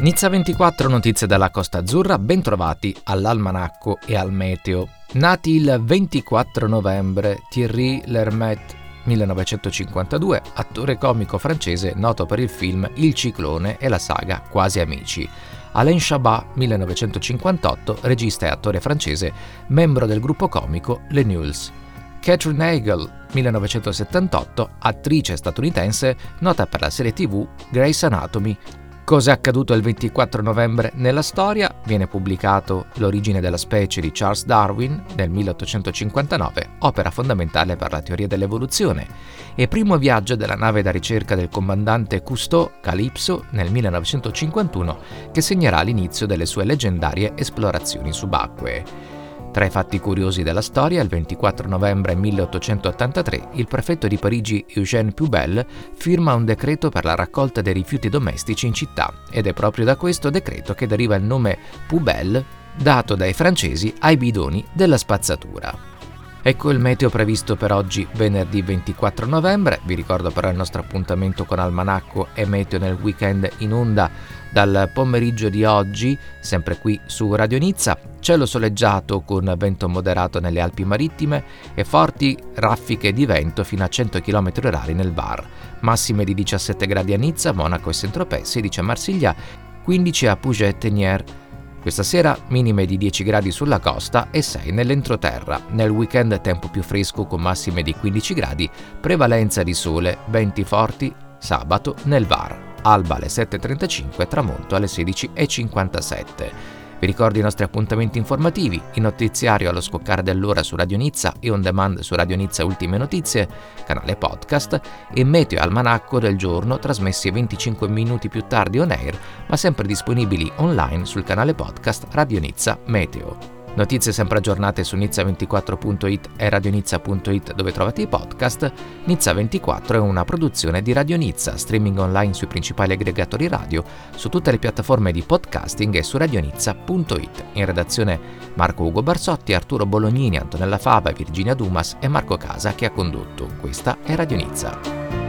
Nizza 24 notizie dalla Costa Azzurra, bentrovati all'Almanacco e al Meteo. Nati il 24 novembre, Thierry Lermet 1952, attore comico francese noto per il film Il ciclone e la saga Quasi amici. Alain Chabat, 1958, regista e attore francese, membro del gruppo comico Les Nuls. Catherine Hagel, 1978, attrice statunitense nota per la serie tv Grey's Anatomy, Cosa è accaduto il 24 novembre nella storia? Viene pubblicato L'origine della specie di Charles Darwin nel 1859, opera fondamentale per la teoria dell'evoluzione, e primo viaggio della nave da ricerca del comandante Cousteau Calypso nel 1951, che segnerà l'inizio delle sue leggendarie esplorazioni subacquee. Tra i fatti curiosi della storia, il 24 novembre 1883 il prefetto di Parigi Eugène Pubel firma un decreto per la raccolta dei rifiuti domestici in città ed è proprio da questo decreto che deriva il nome Pubel dato dai francesi ai bidoni della spazzatura. Ecco il meteo previsto per oggi venerdì 24 novembre, vi ricordo però il nostro appuntamento con Almanacco e Meteo nel weekend in onda dal pomeriggio di oggi, sempre qui su Radio Nizza, cielo soleggiato con vento moderato nelle Alpi marittime e forti raffiche di vento fino a 100 km h nel Var, massime di 17 gradi a Nizza, Monaco e Saint-Tropez, 16 a Marsiglia, 15 a Puget e Nier. Questa sera minime di 10 gradi sulla costa e 6 nell'entroterra. Nel weekend tempo più fresco con massime di 15 gradi, prevalenza di sole, venti forti sabato nel Var alba alle 7.35 tramonto alle 16.57. Vi ricordo i nostri appuntamenti informativi, il notiziario allo scoccare dell'ora su Radio Nizza e on demand su Radio Nizza Ultime Notizie, canale podcast, e Meteo Almanacco del giorno trasmessi 25 minuti più tardi on air, ma sempre disponibili online sul canale podcast Radio Nizza Meteo. Notizie sempre aggiornate su nizza24.it e radionizza.it dove trovate i podcast. Nizza24 è una produzione di Radio Nizza, streaming online sui principali aggregatori radio, su tutte le piattaforme di podcasting e su radionizza.it. In redazione Marco Ugo Barsotti, Arturo Bolognini, Antonella Fava, Virginia Dumas e Marco Casa che ha condotto. Questa è Radio Nizza.